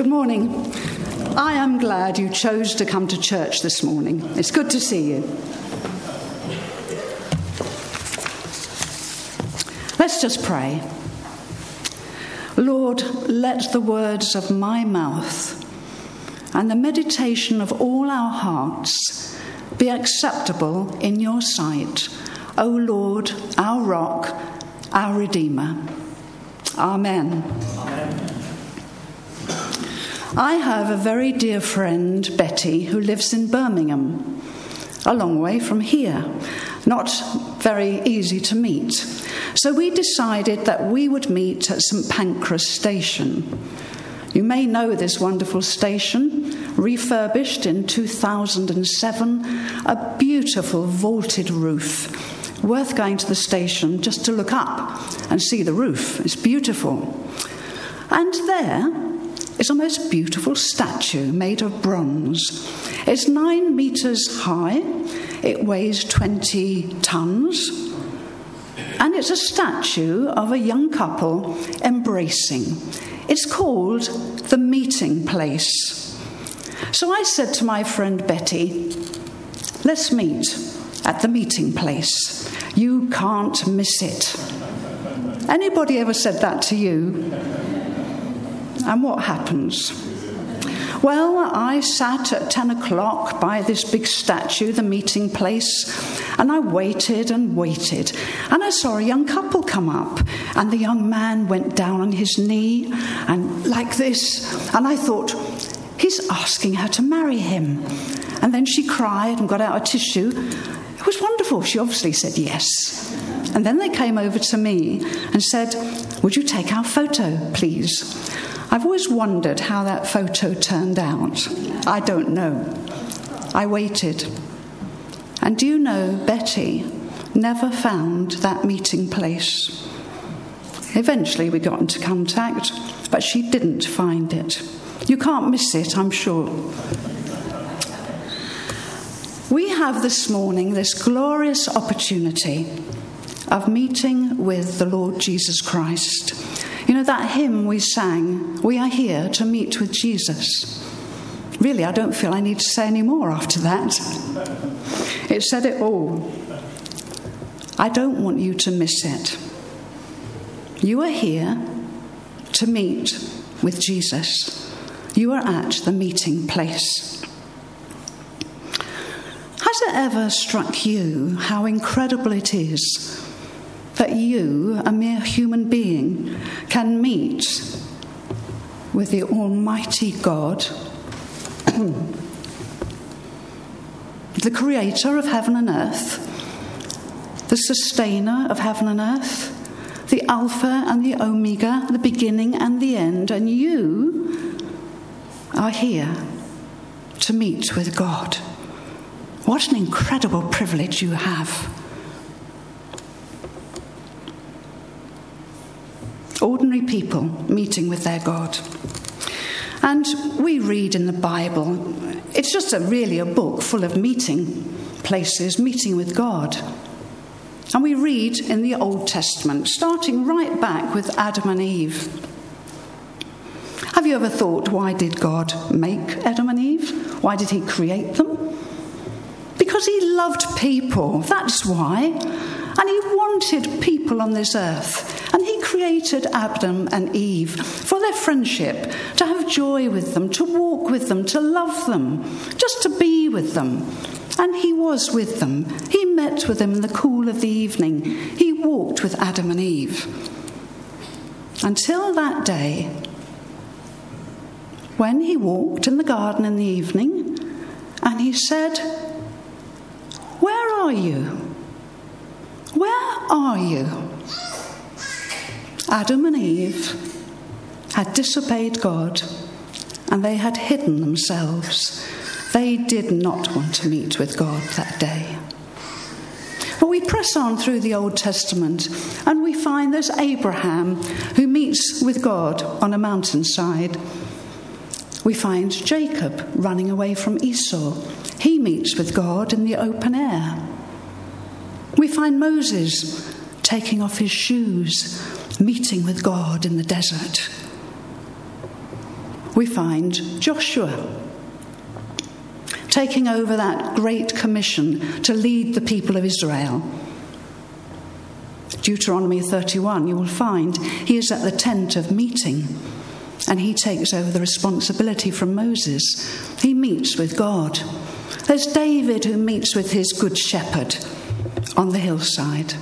Good morning. I am glad you chose to come to church this morning. It's good to see you. Let's just pray. Lord, let the words of my mouth and the meditation of all our hearts be acceptable in your sight, O Lord, our rock, our Redeemer. Amen. I have a very dear friend, Betty, who lives in Birmingham, a long way from here, not very easy to meet. So we decided that we would meet at St Pancras Station. You may know this wonderful station, refurbished in 2007, a beautiful vaulted roof. Worth going to the station just to look up and see the roof. It's beautiful. And there, is a most beautiful statue made of bronze. It's nine metres high, it weighs 20 tons, and it's a statue of a young couple embracing. It's called the meeting place. So I said to my friend Betty, let's meet at the meeting place. You can't miss it. Anybody ever said that to you? And what happens? Well, I sat at 10 o'clock by this big statue, the meeting place, and I waited and waited. And I saw a young couple come up, and the young man went down on his knee and like this. And I thought, he's asking her to marry him. And then she cried and got out a tissue. It was wonderful. She obviously said yes. And then they came over to me and said, Would you take our photo, please? I've always wondered how that photo turned out. I don't know. I waited. And do you know, Betty never found that meeting place. Eventually, we got into contact, but she didn't find it. You can't miss it, I'm sure. We have this morning this glorious opportunity of meeting with the Lord Jesus Christ. You know, that hymn we sang, We Are Here to Meet with Jesus. Really, I don't feel I need to say any more after that. It said it all. I don't want you to miss it. You are here to meet with Jesus. You are at the meeting place. Has it ever struck you how incredible it is that you, a mere human being, can meet with the Almighty God, the Creator of heaven and earth, the Sustainer of heaven and earth, the Alpha and the Omega, the beginning and the end, and you are here to meet with God. What an incredible privilege you have. Ordinary people meeting with their God. And we read in the Bible, it's just a, really a book full of meeting places, meeting with God. And we read in the Old Testament, starting right back with Adam and Eve. Have you ever thought, why did God make Adam and Eve? Why did He create them? Because He loved people, that's why. And He wanted people on this earth created Adam and Eve for their friendship, to have joy with them, to walk with them, to love them, just to be with them. And he was with them. He met with them in the cool of the evening. He walked with Adam and Eve. Until that day, when he walked in the garden in the evening, and he said, Where are you? Where are you? Adam and Eve had disobeyed God and they had hidden themselves. They did not want to meet with God that day. But we press on through the Old Testament and we find there's Abraham who meets with God on a mountainside. We find Jacob running away from Esau. He meets with God in the open air. We find Moses taking off his shoes meeting with God in the desert. we find Joshua taking over that great commission to lead the people of Israel. Deuteronomy 31, you will find he is at the tent of meeting and he takes over the responsibility from Moses. He meets with God. There's David who meets with his good shepherd on the hillside.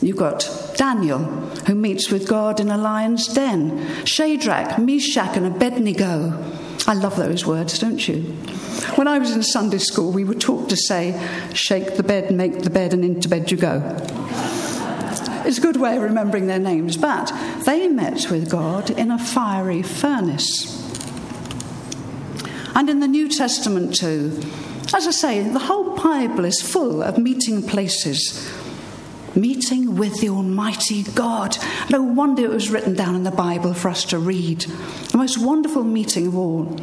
You've got Daniel, who meets with God in a lion's den. Shadrach, Meshach, and Abednego. I love those words, don't you? When I was in Sunday school, we were taught to say, shake the bed, make the bed, and into bed you go. It's a good way of remembering their names, but they met with God in a fiery furnace. And in the New Testament, too, as I say, the whole Bible is full of meeting places meeting with the Almighty God. No wonder it was written down in the Bible for us to read. The most wonderful meeting of all.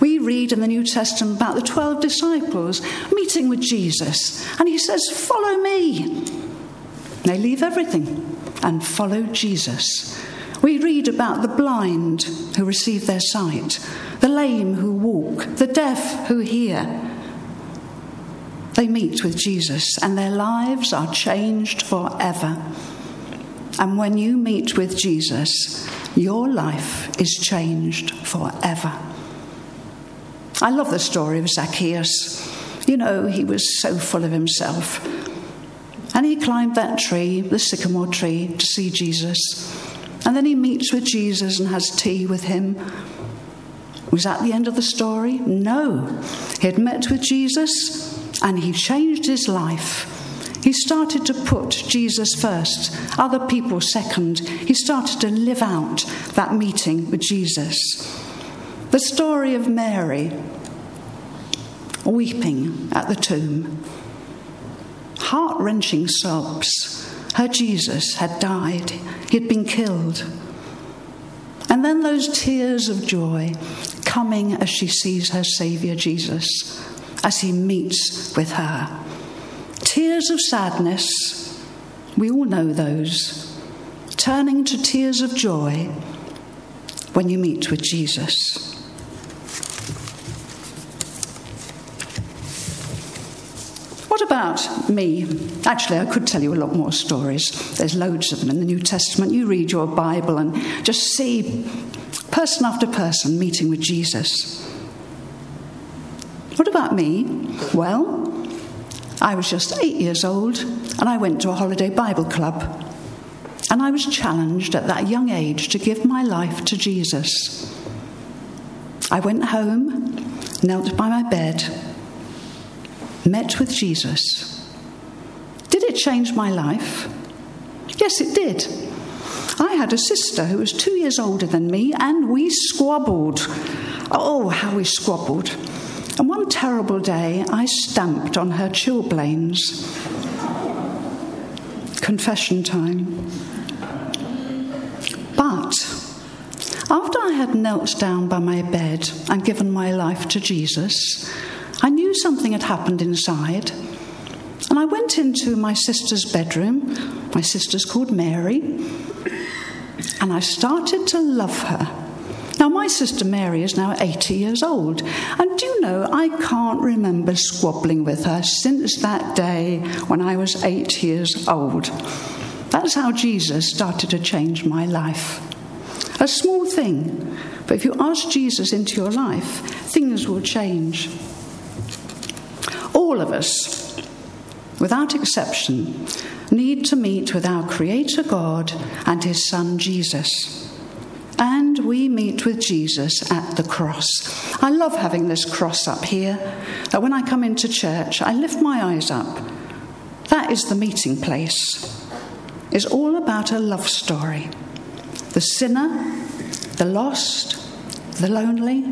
We read in the New Testament about the 12 disciples meeting with Jesus, and he says, Follow me. They leave everything and follow Jesus. We read about the blind who receive their sight, the lame who walk, the deaf who hear they meet with Jesus and their lives are changed forever. And when you meet with Jesus, your life is changed forever. I love the story of Zacchaeus. You know, he was so full of himself. And he climbed that tree, the sycamore tree, to see Jesus. And then he meets with Jesus and has tea with him. Was that the end of the story? No. He had met with Jesus, and he changed his life. He started to put Jesus first, other people second. He started to live out that meeting with Jesus. The story of Mary weeping at the tomb, heart wrenching sobs. Her Jesus had died, he had been killed. And then those tears of joy coming as she sees her Saviour Jesus as he meets with her. Tears of sadness, we all know those, turning to tears of joy when you meet with Jesus. What about me? Actually, I could tell you a lot more stories. There's loads of them in the New Testament. You read your Bible and just see person after person meeting with Jesus. About me? Well, I was just eight years old and I went to a holiday Bible club. And I was challenged at that young age to give my life to Jesus. I went home, knelt by my bed, met with Jesus. Did it change my life? Yes, it did. I had a sister who was two years older than me, and we squabbled. Oh, how we squabbled. And one terrible day, I stamped on her chilblains. Confession time. But after I had knelt down by my bed and given my life to Jesus, I knew something had happened inside. And I went into my sister's bedroom. My sister's called Mary. And I started to love her. Now, my sister Mary is now 80 years old, and do you know, I can't remember squabbling with her since that day when I was eight years old. That's how Jesus started to change my life. A small thing, but if you ask Jesus into your life, things will change. All of us, without exception, need to meet with our Creator God and His Son Jesus and we meet with Jesus at the cross. I love having this cross up here. That when I come into church, I lift my eyes up. That is the meeting place. It's all about a love story. The sinner, the lost, the lonely,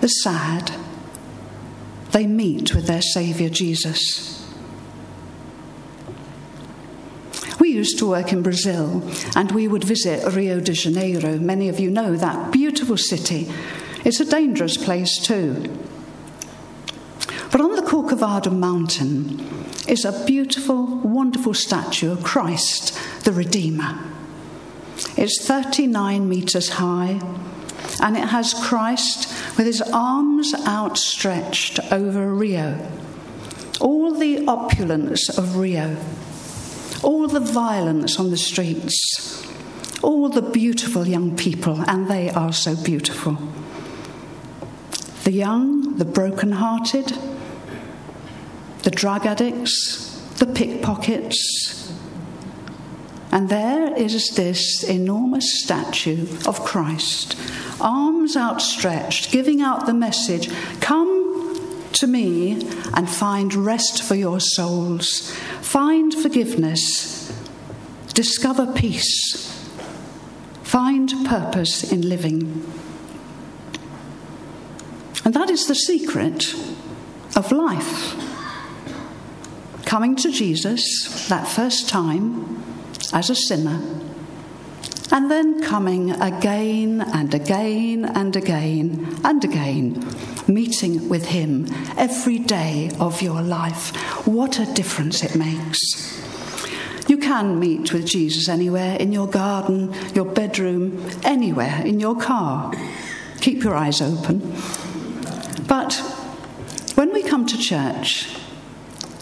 the sad, they meet with their Saviour Jesus. Used to work in Brazil and we would visit Rio de Janeiro. Many of you know that beautiful city. It's a dangerous place too. But on the Corcovado mountain is a beautiful, wonderful statue of Christ, the Redeemer. It's 39 metres high, and it has Christ with his arms outstretched over Rio. All the opulence of Rio, all the violence on the streets, all the beautiful young people, and they are so beautiful. The young, the broken-hearted, the drug addicts, the pickpockets. And there is this enormous statue of Christ, arms outstretched, giving out the message Come to me and find rest for your souls, find forgiveness, discover peace, find purpose in living. And that is the secret of life. Coming to Jesus that first time as a sinner, and then coming again and again and again and again, meeting with Him every day of your life. What a difference it makes. You can meet with Jesus anywhere in your garden, your bedroom, anywhere, in your car. Keep your eyes open. But when we come to church,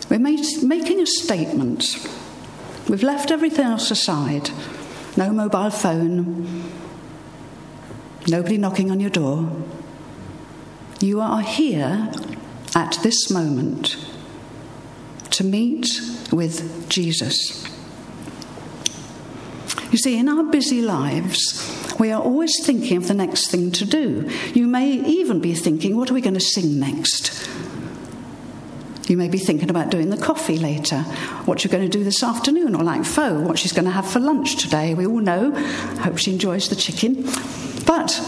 we're making a statement. We've left everything else aside. No mobile phone, nobody knocking on your door. You are here at this moment to meet with Jesus. You see, in our busy lives, we are always thinking of the next thing to do. You may even be thinking, what are we going to sing next? You may be thinking about doing the coffee later, what you're going to do this afternoon, or like Fo, what she's going to have for lunch today. We all know. Hope she enjoys the chicken. But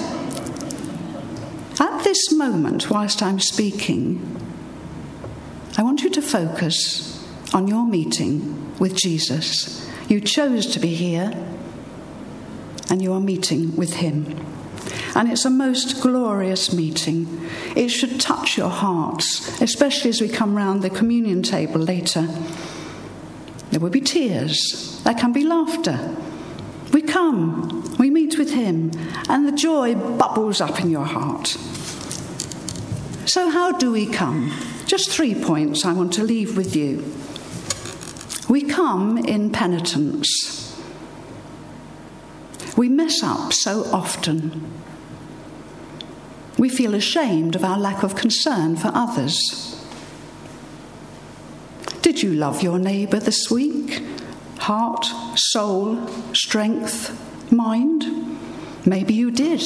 at this moment, whilst I'm speaking, I want you to focus on your meeting with Jesus. You chose to be here and you are meeting with Him. And it's a most glorious meeting. It should touch your hearts, especially as we come round the communion table later. There will be tears, there can be laughter. We come, we meet with Him, and the joy bubbles up in your heart. So, how do we come? Just three points I want to leave with you. We come in penitence. We mess up so often. We feel ashamed of our lack of concern for others. Did you love your neighbour this week? Heart, soul, strength, mind? Maybe you did.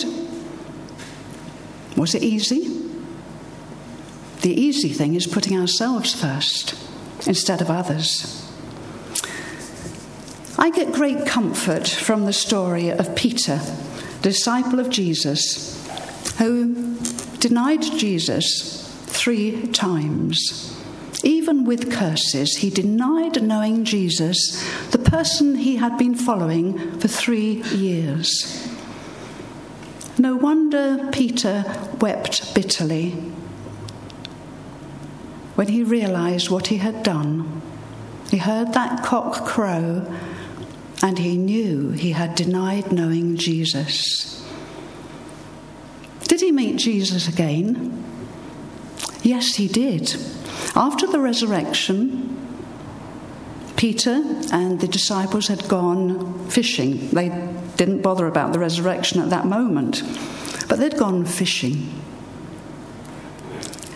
Was it easy? The easy thing is putting ourselves first instead of others. I get great comfort from the story of Peter, disciple of Jesus, who denied Jesus three times. Even with curses, he denied knowing Jesus, the person he had been following for three years. No wonder Peter wept bitterly when he realized what he had done. He heard that cock crow and he knew he had denied knowing Jesus. Did he meet Jesus again? Yes, he did. After the resurrection, Peter and the disciples had gone fishing. They didn't bother about the resurrection at that moment, but they'd gone fishing.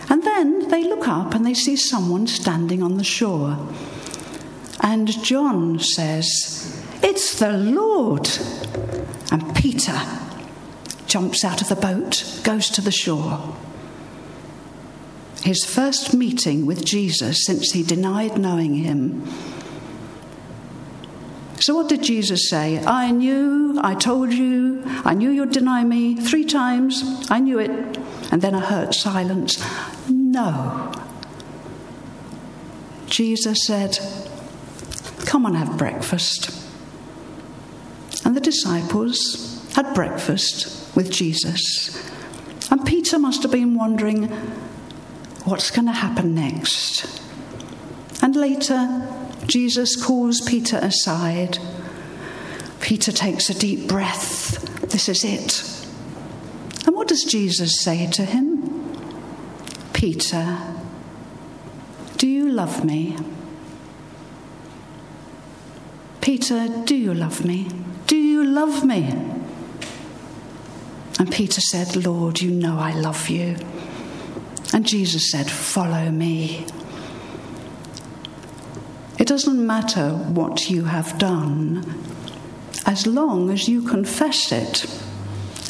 And then they look up and they see someone standing on the shore. And John says, it's the Lord. And Peter jumps out of the boat, goes to the shore. His first meeting with Jesus since he denied knowing him. So, what did Jesus say? I knew, I told you, I knew you'd deny me three times, I knew it. And then a hurt silence. No. Jesus said, Come and have breakfast. And the disciples had breakfast with Jesus. And Peter must have been wondering, what's going to happen next? And later, Jesus calls Peter aside. Peter takes a deep breath. This is it. And what does Jesus say to him? Peter, do you love me? Peter, do you love me? Do you love me? And Peter said, Lord, you know I love you. And Jesus said, Follow me. It doesn't matter what you have done, as long as you confess it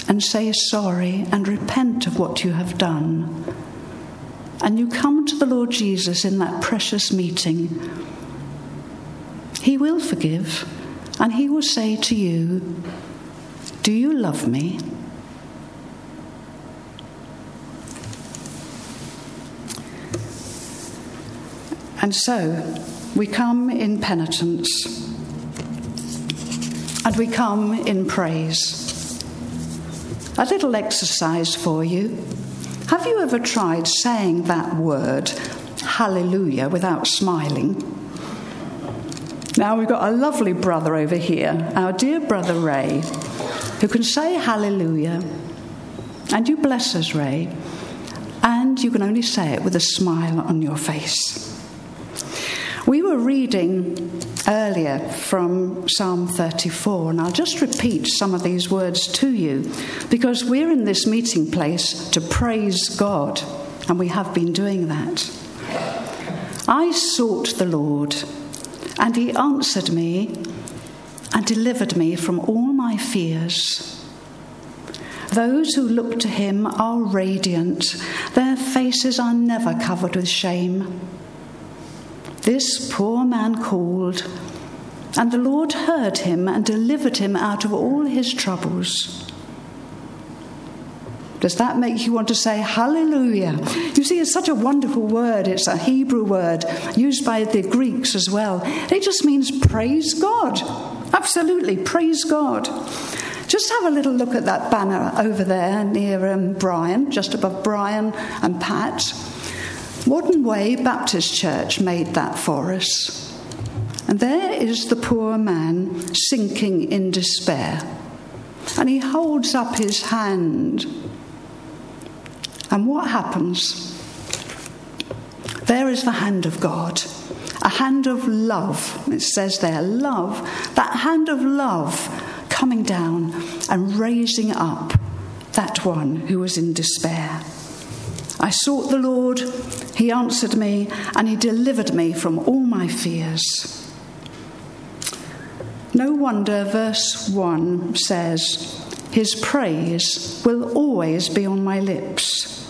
and say sorry and repent of what you have done. And you come to the Lord Jesus in that precious meeting he will forgive, and He will say to you, Do you love me? And so we come in penitence and we come in praise. A little exercise for you. Have you ever tried saying that word, hallelujah, without smiling? Now we've got a lovely brother over here, our dear brother Ray, who can say hallelujah. And you bless us, Ray. And you can only say it with a smile on your face. We were reading earlier from Psalm 34, and I'll just repeat some of these words to you because we're in this meeting place to praise God, and we have been doing that. I sought the Lord and he answered me and delivered me from all my fears. Those who look to him are radiant, their faces are never covered with shame. This poor man called, and the Lord heard him and delivered him out of all his troubles. Does that make you want to say hallelujah? You see, it's such a wonderful word. It's a Hebrew word used by the Greeks as well. It just means praise God. Absolutely, praise God. Just have a little look at that banner over there near um, Brian, just above Brian and Pat. Modern Way Baptist Church made that for us. And there is the poor man sinking in despair. And he holds up his hand and what happens? There is the hand of God, a hand of love. It says there, love. That hand of love coming down and raising up that one who was in despair. I sought the Lord, he answered me, and he delivered me from all my fears. No wonder verse 1 says, His praise will always be on my lips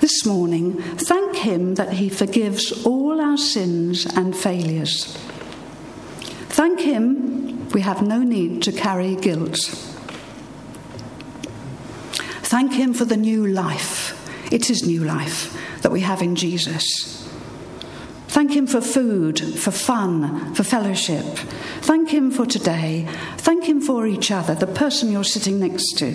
this morning, thank Him that He forgives all our sins and failures. Thank Him we have no need to carry guilt. Thank Him for the new life. It is new life that we have in Jesus. Thank Him for food, for fun, for fellowship. Thank Him for today. Thank Him for each other, the person you're sitting next to.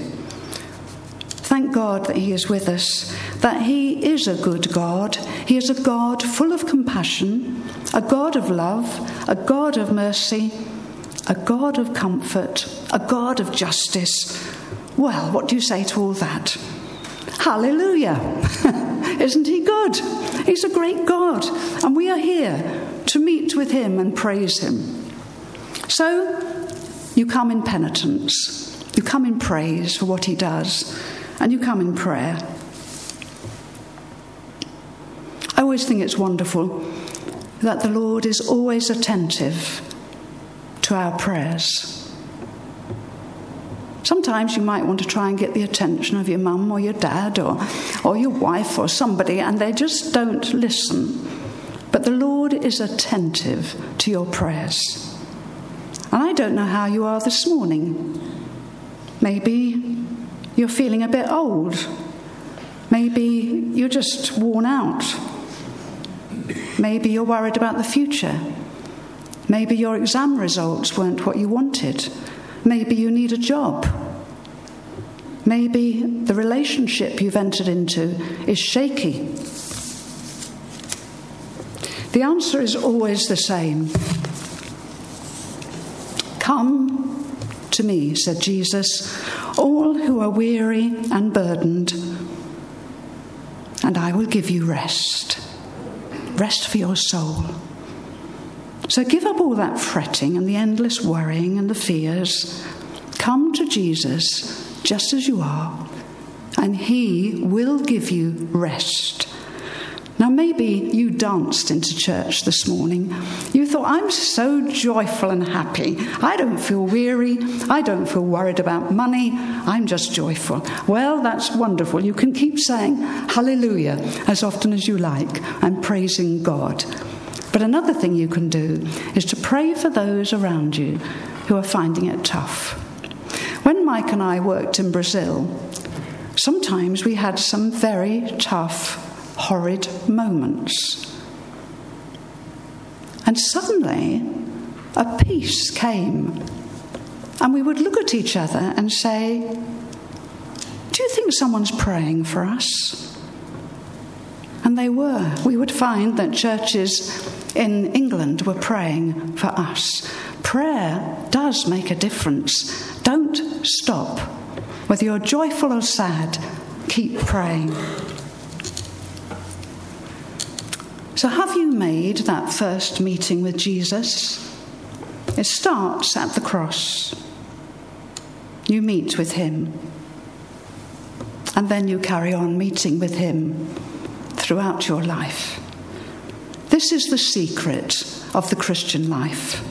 Thank God that He is with us, that He is a good God. He is a God full of compassion, a God of love, a God of mercy, a God of comfort, a God of justice. Well, what do you say to all that? Hallelujah! Isn't He good? He's a great God, and we are here to meet with Him and praise Him. So, you come in penitence, you come in praise for what He does and you come in prayer. I always think it's wonderful that the Lord is always attentive to our prayers. Sometimes you might want to try and get the attention of your mum or your dad or, or your wife or somebody, and they just don't listen. But the Lord is attentive to your prayers. And I don't know how you are this morning. Maybe you're feeling a bit old. Maybe you're just worn out. Maybe you're worried about the future. Maybe your exam results weren't what you wanted. Maybe you need a job. Maybe the relationship you've entered into is shaky. The answer is always the same Come to me, said Jesus, all who are weary and burdened, and I will give you rest. Rest for your soul. So give up all that fretting and the endless worrying and the fears. Come to Jesus just as you are, and He will give you rest. Now, maybe you danced into church this morning. You thought, I'm so joyful and happy. I don't feel weary. I don't feel worried about money. I'm just joyful. Well, that's wonderful. You can keep saying hallelujah as often as you like and praising God. But another thing you can do is to pray for those around you who are finding it tough. When Mike and I worked in Brazil, sometimes we had some very tough horrid moments. And suddenly, a peace came. And we would look at each other and say, Do you think someone's praying for us? And they were. We would find that churches in England were praying for us. Prayer does make a difference. Don't stop. Whether you're joyful or sad, keep praying. So, have you made that first meeting with Jesus? It starts at the cross. You meet with him, and then you carry on meeting with him throughout your life. This is the secret of the Christian life.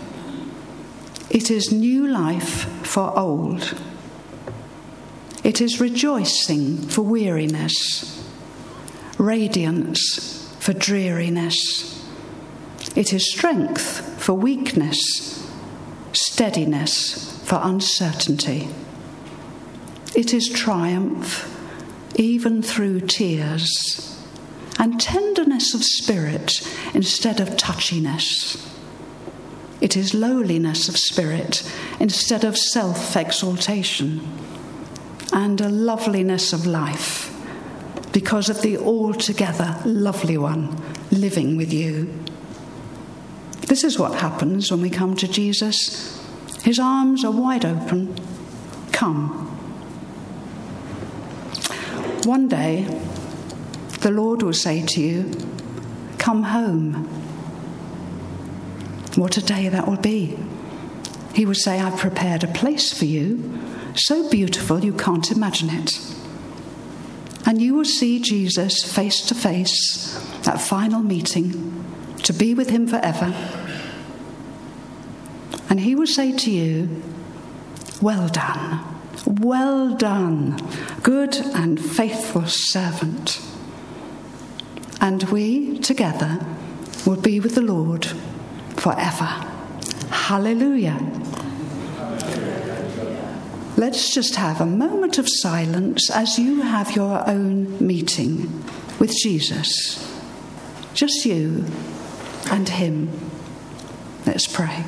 It is new life for old. It is rejoicing for weariness, radiance for dreariness. It is strength for weakness, steadiness for uncertainty. It is triumph even through tears, and tenderness of spirit instead of touchiness. It is lowliness of spirit instead of self exaltation, and a loveliness of life because of the altogether lovely one living with you. This is what happens when we come to Jesus. His arms are wide open. Come. One day, the Lord will say to you, Come home. What a day that will be. He will say, I've prepared a place for you, so beautiful you can't imagine it and you will see Jesus face to face, that final meeting, to be with him forever. And he will say to you, Well done, well done, good and faithful servant. And we together will be with the Lord forever. Hallelujah. Let's just have a moment of silence as you have your own meeting with Jesus. Just you and Him. Let's pray.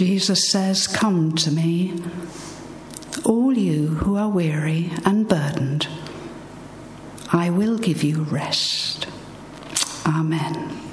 Jesus says, Come to me, all you who are weary and burdened. I will give you rest. Amen.